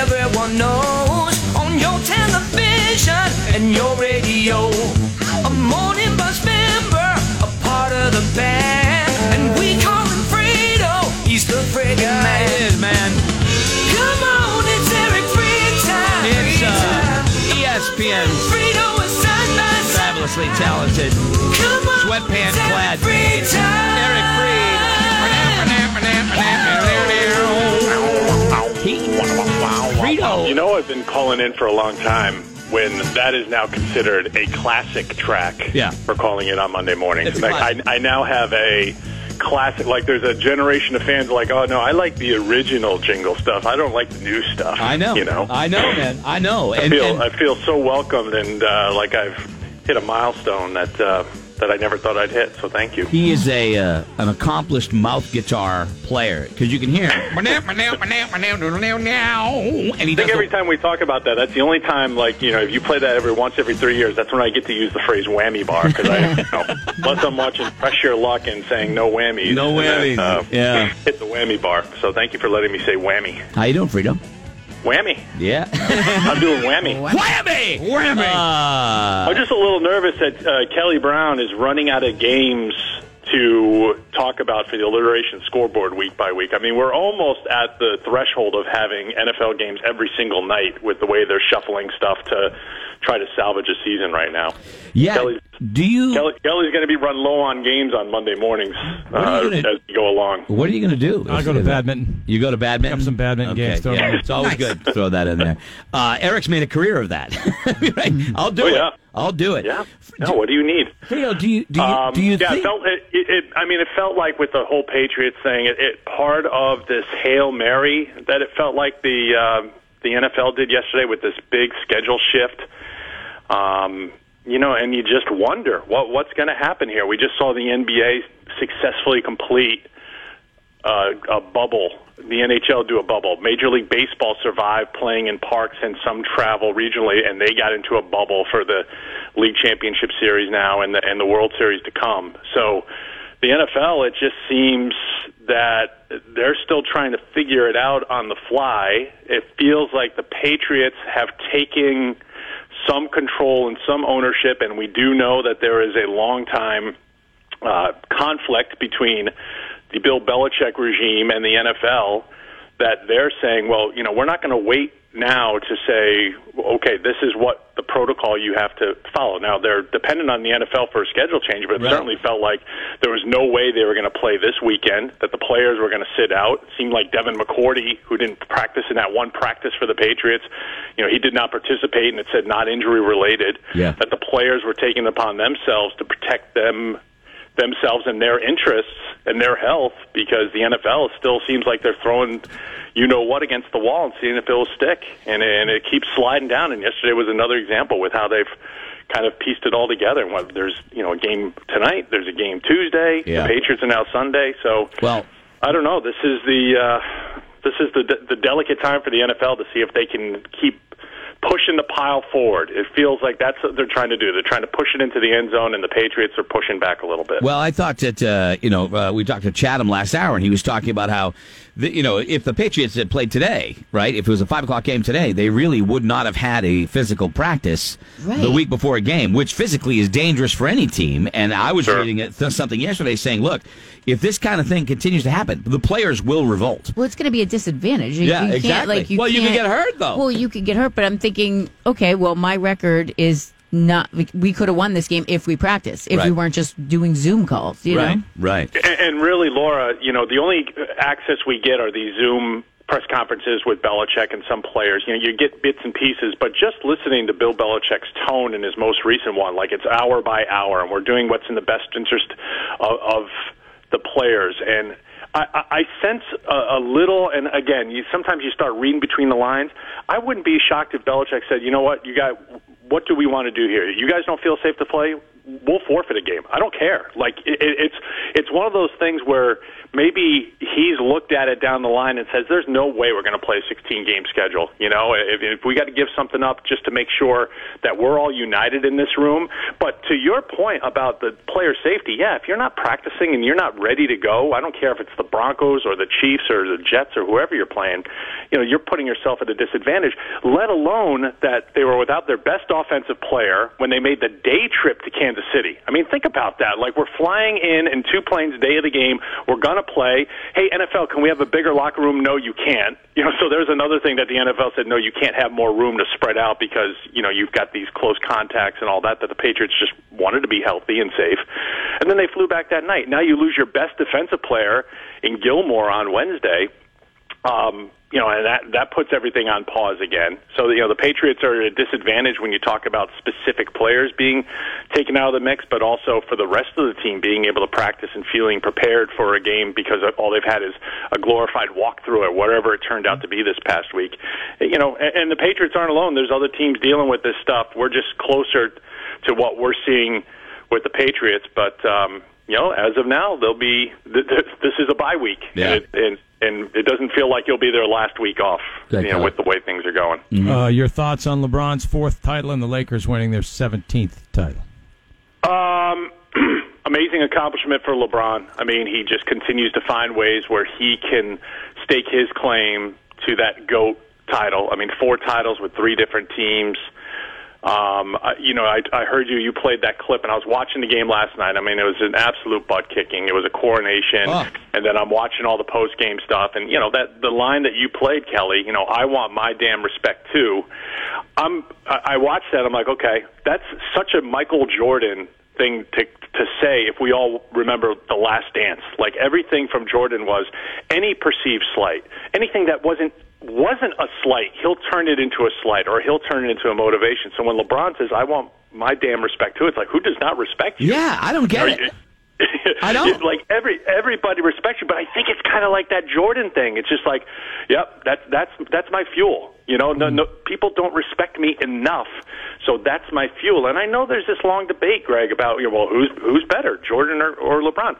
everyone knows on your television and your radio. A morning bus member, a part of the band, and we call him Fredo. He's the friggin' man. It is, man. Come on, it's Eric Freetime. It's uh, ESPN. Fredo is side by side. Fabulously talented. Come on, Sweatpants clad. Eric Frede. You know, I've been calling in for a long time when that is now considered a classic track Yeah. for calling it on Monday mornings. Like, classic. I, I now have a classic, like, there's a generation of fans like, oh, no, I like the original jingle stuff. I don't like the new stuff. I know. You know? I know, man. I know. I And, feel, and I feel so welcomed and uh, like I've hit a milestone that, uh, that I never thought I'd hit, so thank you. he is a uh, an accomplished mouth guitar player because you can hear him. And he I think every the- time we talk about that, that's the only time, like, you know, if you play that every once every three years, that's when I get to use the phrase whammy bar. Because I, you know, unless I'm watching Press Your Luck and saying no whammies. No and then, whammies. uh, Yeah. Hit the whammy bar. So thank you for letting me say whammy. How you doing, Frito? Whammy. Yeah. I'm doing whammy. Whammy! Whammy! Uh, I'm just a little nervous that uh, Kelly Brown is running out of games to talk about for the alliteration scoreboard week by week. I mean, we're almost at the threshold of having NFL games every single night with the way they're shuffling stuff to try to salvage a season right now. yeah. Kelly- Do you? Kelly, Kelly's going to be run low on games on Monday mornings What are uh, you gonna- as we go along. What are you going to do? I'll go to badminton. You go to badminton. Pick up some badminton okay. games, throw yeah, it's always good to throw that in there. Uh, Eric's made a career of that. right? I'll do Oh, it. yeah. I'll do it. Yeah. No, what do you need? Frito, do you do you, Um, do you yeah, think? felt, it, it, it, I mean, it felt like with the whole Patriots thing, it, it part of this hail mary that it felt like the uh, the NFL did yesterday with this big schedule shift. Um, you know, and you just wonder what what's going to happen here. We just saw the NBA successfully complete uh, a bubble. The NHL do a bubble. Major League Baseball survived playing in parks and some travel regionally, and they got into a bubble for the League Championship Series now and the and the World Series to come. So the NFL, it just seems that they're still trying to figure it out on the fly. It feels like the Patriots have taken some control and some ownership, and we do know that there is a long time uh, conflict between the Bill Belichick regime and the NFL that they're saying, well, you know, we're not going to wait now to say, okay, this is what the protocol you have to follow. Now, they're dependent on the NFL for a schedule change, but it Right. certainly felt like there was no way they were going to play this weekend, that the players were going to sit out. It seemed like Devin McCourty, who didn't practice in that one practice for the Patriots, you know, he did not participate, and it said not injury related. Yeah. That the players were taking upon themselves to protect them themselves and their interests and their health because the NFL still seems like they're throwing you know what against the wall and seeing if it'll stick. And and it keeps sliding down. And yesterday was another example with how they've kind of pieced it all together. And there's you know a game tonight there's a game Tuesday Yeah. the Patriots are now Sunday. So well, I don't know. This is the uh this is the the delicate time for the NFL to see if they can keep pushing the pile forward. It feels like that's what they're trying to do. They're trying to push it into the end zone, and the Patriots are pushing back a little bit. well, I thought that uh, you know uh, we talked to Chatham last hour, and he was talking about how the, you know if the Patriots had played today, right? If it was a five o'clock game today, they really would not have had a physical practice Right. the week before a game, which physically is dangerous for any team. And I was Sure. reading it, something yesterday saying, look, if this kind of thing continues to happen, the players will revolt. Well, it's going to be a disadvantage. You- Yeah, you can't, exactly. Like, you Well, you could can't- get hurt, though. Well, you could get hurt, but I'm thinking, okay, well, my record is not. we- We could have won this game if we practiced, if we weren't just doing Zoom calls. You know, right. And, and really, Laura, you know, the only access we get are these Zoom press conferences with Belichick and some players. You know, you get bits and pieces, but just listening to Bill Belichick's tone in his most recent one, like it's hour by hour, and we're doing what's in the best interest of, of the players. And I, I sense a, a little, and again, you sometimes you start reading between the lines. I wouldn't be shocked if Belichick said, "You know what, you got." What do we want to do here? You guys don't feel safe to play? We'll forfeit a game. I don't care. Like it, it's it's one of those things where maybe he's looked at it down the line and says, "There's no way we're going to play a 16 game schedule." You know, if, if we got to give something up just to make sure that we're all united in this room. But to your point about the player safety, yeah, if you're not practicing and you're not ready to go, I don't care if it's the Broncos or the Chiefs or the Jets or whoever you're playing. You know, you're putting yourself at a disadvantage. Let alone that they were without their best offensive player when they made the day trip to Kansas The city. I mean, think about that. Like we're flying in in two planes day of the game. We're gonna play. Hey, NFL, can we have a bigger locker room? No, you can't. You know, so there's another thing that the NFL said, no, you can't have more room to spread out because you know you've got these close contacts and all that. That the Patriots just wanted to be healthy and safe, and then they flew back that night. Now you lose your best defensive player in Gilmore on Wednesday. Um, you know, and that that puts everything on pause again. So you know, the Patriots are at a disadvantage when you talk about specific players being taken out of the mix, but also for the rest of the team being able to practice and feeling prepared for a game because all they've had is a glorified walkthrough or whatever it turned out to be this past week. You know, and, and the Patriots aren't alone. There's other teams dealing with this stuff. We're just closer to what we're seeing with the Patriots, but um, you know, as of now, they'll be. Th- th- this is a bye week, Yeah. and, it, and and it doesn't feel like you'll be their last week off. You know, with the way things are going. Uh, your thoughts on LeBron's fourth title and the Lakers winning their 17th title? Um, amazing accomplishment for LeBron. I mean, he just continues to find ways where he can stake his claim to that GOAT title. I mean, four titles with three different teams. Um, I, you know, I, I heard you. You played that clip, and I was watching the game last night. I mean, it was an absolute butt kicking. It was a coronation, Oh. and then I'm watching all the post game stuff. And you know that the line that you played, Kelly. You know, I want my damn respect too. I'm. I I watched that. I'm like, okay, that's such a Michael Jordan thing to to say if we all remember the last dance like everything from Jordan was any perceived slight anything that wasn't wasn't a slight he'll turn it into a slight or he'll turn it into a motivation so when LeBron says I want my damn respect too it's like who does not respect you Yeah, I don't get it. I don't. like every everybody respects you, but I think it's kind of like that Jordan thing. It's just like, yep, that's that's that's my fuel. You know, no, mm-hmm. no, people don't respect me enough, so that's my fuel. And I know there's this long debate, Greg, about you know, well, who's who's better, Jordan or, or LeBron?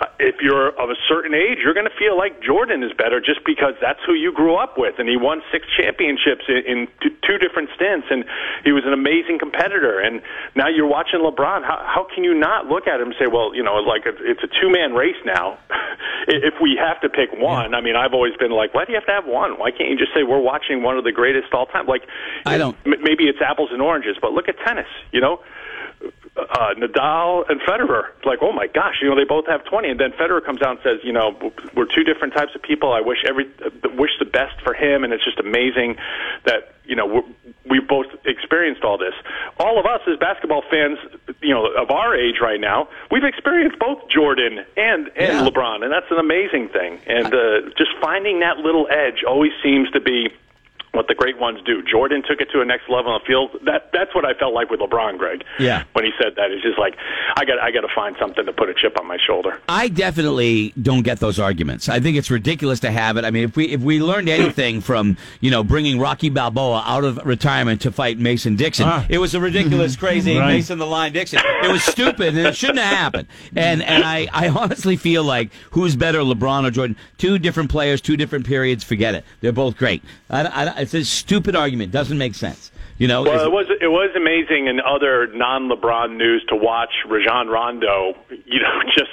Uh, if you're of a certain age, you're going to feel like Jordan is better just because that's who you grew up with, and he won six championships in, in t- two different stints, and he was an amazing competitor. And now you're watching LeBron. How, how can you not look at him and say, well, you know, like it's, it's a two man race now? if we have to pick one, I mean, I've always been like, why do you have to have one? Why can't you just say we're watching one of the greatest all time? Like, I don't- m- Maybe it's apples and oranges, but look at tennis. You know, uh, Nadal and Federer. It's like, oh my gosh, you know, they both have 20. And then Federer comes out and says, you know, we're two different types of people. I wish every uh, wish the best for him, and it's just amazing that you know we're, both experienced all this. All of us as basketball fans, you know, of our age right now, we've experienced both Jordan and and Yeah. LeBron, and that's an amazing thing. And uh, just finding that little edge always seems to be what the great ones do. Jordan took it to a next level on the field. That that's what I felt like with LeBron, Greg. Yeah. When he said that, it's just like I got I got to find something to put a chip on my shoulder. I definitely don't get those arguments. I think it's ridiculous to have it. I mean, if we if we learned anything from you know bringing Rocky Balboa out of retirement to fight Mason Dixon, Ah. it was a ridiculous, crazy Right. Mason the Line Dixon. It was stupid and it shouldn't have happened. And and I I honestly feel like who's better, LeBron or Jordan? Two different players, two different periods. Forget it. They're both great. I, I, it's a stupid argument. Doesn't make sense. You know. Well, it was it was amazing in other non-LeBron news to watch Rajon Rondo, you know, just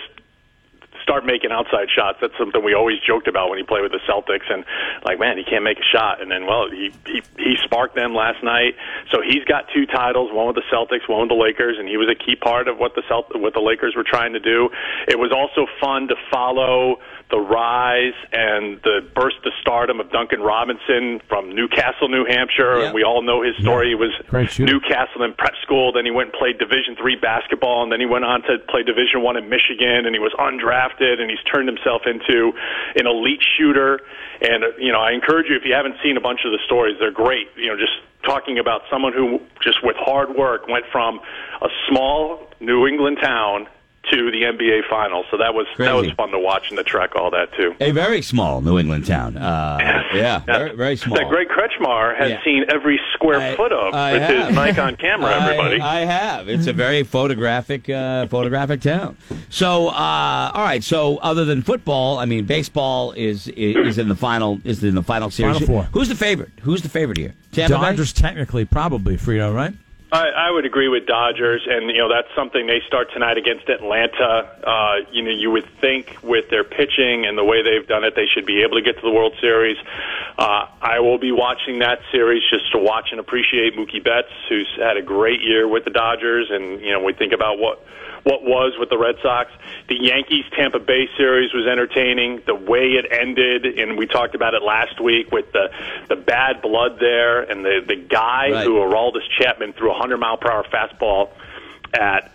start making outside shots. That's something we always joked about when he played with the Celtics, and like, man, he can't make a shot. And then, well, he he he sparked them last night. So he's got two titles, one with the Celtics, one with the Lakers, and he was a key part of what the Celt- what the Lakers were trying to do. It was also fun to follow the rise and the burst of stardom of Duncan Robinson from Newcastle, New Hampshire. Yeah. And we all know his story. He was. Newcastle in prep school. Then he went and played Division three basketball, and then he went on to play Division one in Michigan. And he was undrafted, and he's turned himself into an elite shooter. And you know, I encourage you if you haven't seen a bunch of the stories, they're great. You know, just talking about someone who just with hard work went from a small New England town to the NBA Finals. So that was that was fun to watch and to track all that too. A very small New England town. Uh, yeah, very, very small. That Greg Kretschmar has Yeah. seen every square I- foot of I with have. his Nikon camera. Everybody. I, I have. It's a very photographic, uh, photographic town. So, uh, all right. So, other than football, I mean, baseball is is in the final is in the final series. Final four. Who's the favorite? Who's the favorite here? Tampa Bay? Dodgers technically, probably Frito, right? I, I would agree with Dodgers, and you know that's something they start tonight against Atlanta. Uh, you know, you would think with their pitching and the way they've done it, they should be able to get to the World Series. Uh, I will be watching that series just to watch and appreciate Mookie Betts, who's had a great year with the Dodgers, and you know we think about what what was with the Red Sox. The Yankees Tampa Bay series was entertaining. The way it ended, and we talked about it last week with the the bad blood there, and the the guy Right. who Aroldis Chapman threw a 100 mile per hour fastball at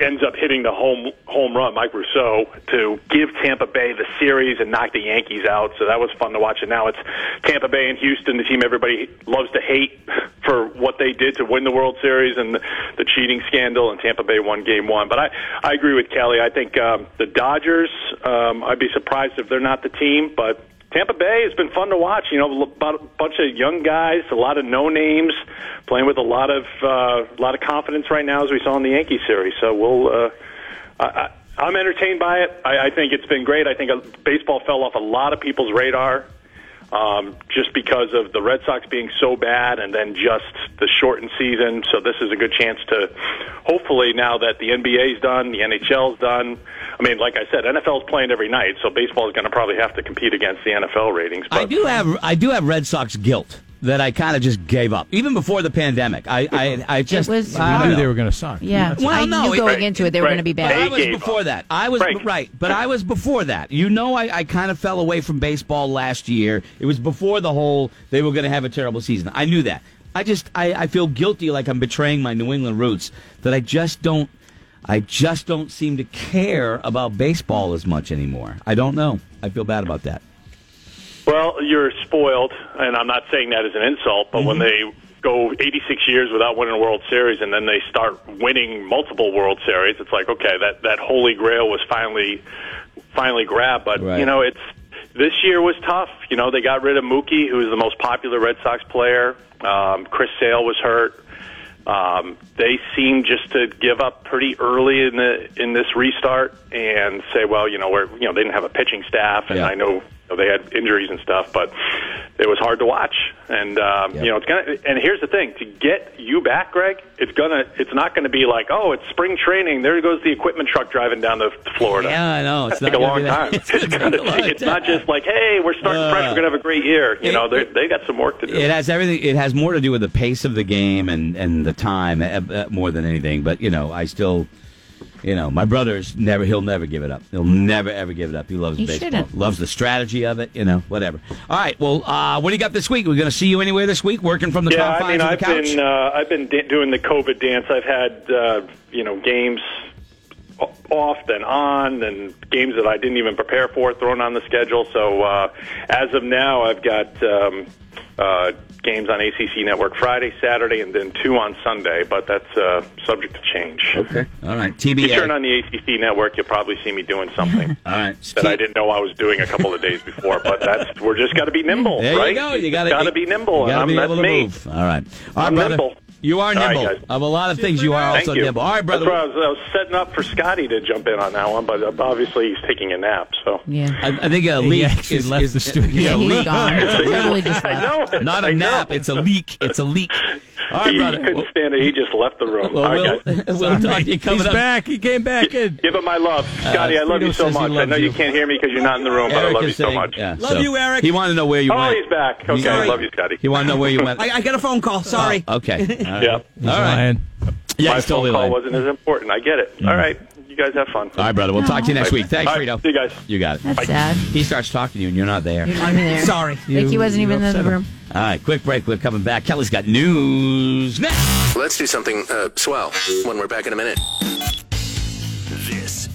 ends up hitting the home home run, Mike Brosseau, to give Tampa Bay the series and knock the Yankees out. So that was fun to watch. And now it's Tampa Bay and Houston, the team everybody loves to hate for what they did to win the World Series and the, the cheating scandal. And Tampa Bay won Game One. But I I agree with Kelly. I think um, the Dodgers. Um, I'd be surprised if they're not the team, but. Tampa Bay has been fun to watch. You know, a bunch of young guys, a lot of no names, playing with a lot of uh, a lot of confidence right now, as we saw in the Yankee series. So we'll. Uh, I, I'm entertained by it. I, I think it's been great. I think uh, baseball fell off a lot of people's radar um, just because of the Red Sox being so bad, and then just the shortened season. So this is a good chance to, hopefully, now that the NBA's done, the NHL's done. I mean, like I said, NFL's playing every night, so baseball is going to probably have to compete against the NFL ratings. But I do have I do have Red Sox guilt that I kind of just gave up even before the pandemic. I I, I just was- I You don't knew know. they were going to suck. Yeah, Well, I no, knew it- going Right, into it they were going to be bad. I was before up. that. I was Frank. right, but I was before that. You know, I, I kind of fell away from baseball last year. It was before the whole they were going to have a terrible season. I knew that. I just I, I feel guilty, like I'm betraying my New England roots. That I just don't. I just don't seem to care about baseball as much anymore. I don't know. I feel bad about that. Well, you're spoiled, and I'm not saying that as an insult, but when they go 86 years without winning a World Series and then they start winning multiple World Series, it's like okay, that that holy grail was finally finally grabbed. But Right. you know, it's this year was tough. You know, they got rid of Mookie, who was the most popular Red Sox player. Um, Chris Sale was hurt. Um, they seem just to give up pretty early in the in this restart and say, well, you know, we're you know they didn't have a pitching staff, and Yeah. I know know, they had injuries and stuff, but it was hard to watch. And um, Yep. you know, it's gonna. And here's the thing: to get you back, Greg, it's gonna. It's not going to be like, oh, it's spring training. There goes the equipment truck driving down to Florida. Yeah, I know. It's take not a long time. it's It's, gonna gonna be a long take, it's not just like, hey, we're starting Uh, fresh. We're gonna have a great year. You it- know, they they got some work to do. It has everything. It has more to do with the pace of the game and and the time uh, uh, more than anything. But you know, I still, you know, my brother's never. He'll never give it up. He'll never ever give it up. He loves He baseball. shouldn't. Loves the strategy of it. You know, whatever. All right. Well, uh, what do you got this week? We're going to see you anywhere this week, working from the Yeah, I confines mean, of I've couch. been uh, I've been da- doing the COVID dance. I've had uh, you know games off then on, and games that I didn't even prepare for thrown on the schedule. So uh, as of now, I've got um, uh, games on ACC Network Friday, Saturday, and then two on Sunday. But that's uh, subject to change. okay. All right. If you TBA. turn on the ACC Network, you'll probably see me doing something. All right. That I didn't know I was doing a couple of days before, but that's we're just got to be nimble, There right? you go. You got to be nimble. You got to be I'm, able to me. move. All right. All right, I'm brother. nimble. You are nimble. guys. of a lot of things, you are also you. nimble. All right, brother. That's why I was, I was setting up for Scotty to jump in on that one, but uh, obviously he's taking a nap. So Yeah. I, I think a leak actually is, left is the studio. yeah, He's leak. gone. Literally just I left. know it. Not a I know. nap. It's a leak. It's a leak. All right, he brother. couldn't stand it. He just left the room. Well, we'll, guys. we'll talk to you coming He's up. back. He came back in. Give him my love, uh, Scotty. I love Frito you so much. I know you you. can't hear me because you're not in the room, but I love you is so much. yeah, Love so you, Eric. He wanted to know where you Oh, went. Oh, he's back. Okay, Sorry. I love you, Scotty. He wanted to know where you went. I, I got a phone call. Sorry. Oh, okay. All right. Yeah. All right. Yeah, my he's totally phone call lying. wasn't as important. I get it. Mm. All right. You guys have fun. All right, brother. We'll talk to you next week. Thanks, All right, Frito. See you guys. You got it. That's sad. He starts talking to you, and you're not there. You're not even there. Sorry. Like he wasn't even in the room. All right, quick break. We're coming back. Kelly's got news next. Let's do something uh, swell when we're back in a minute. This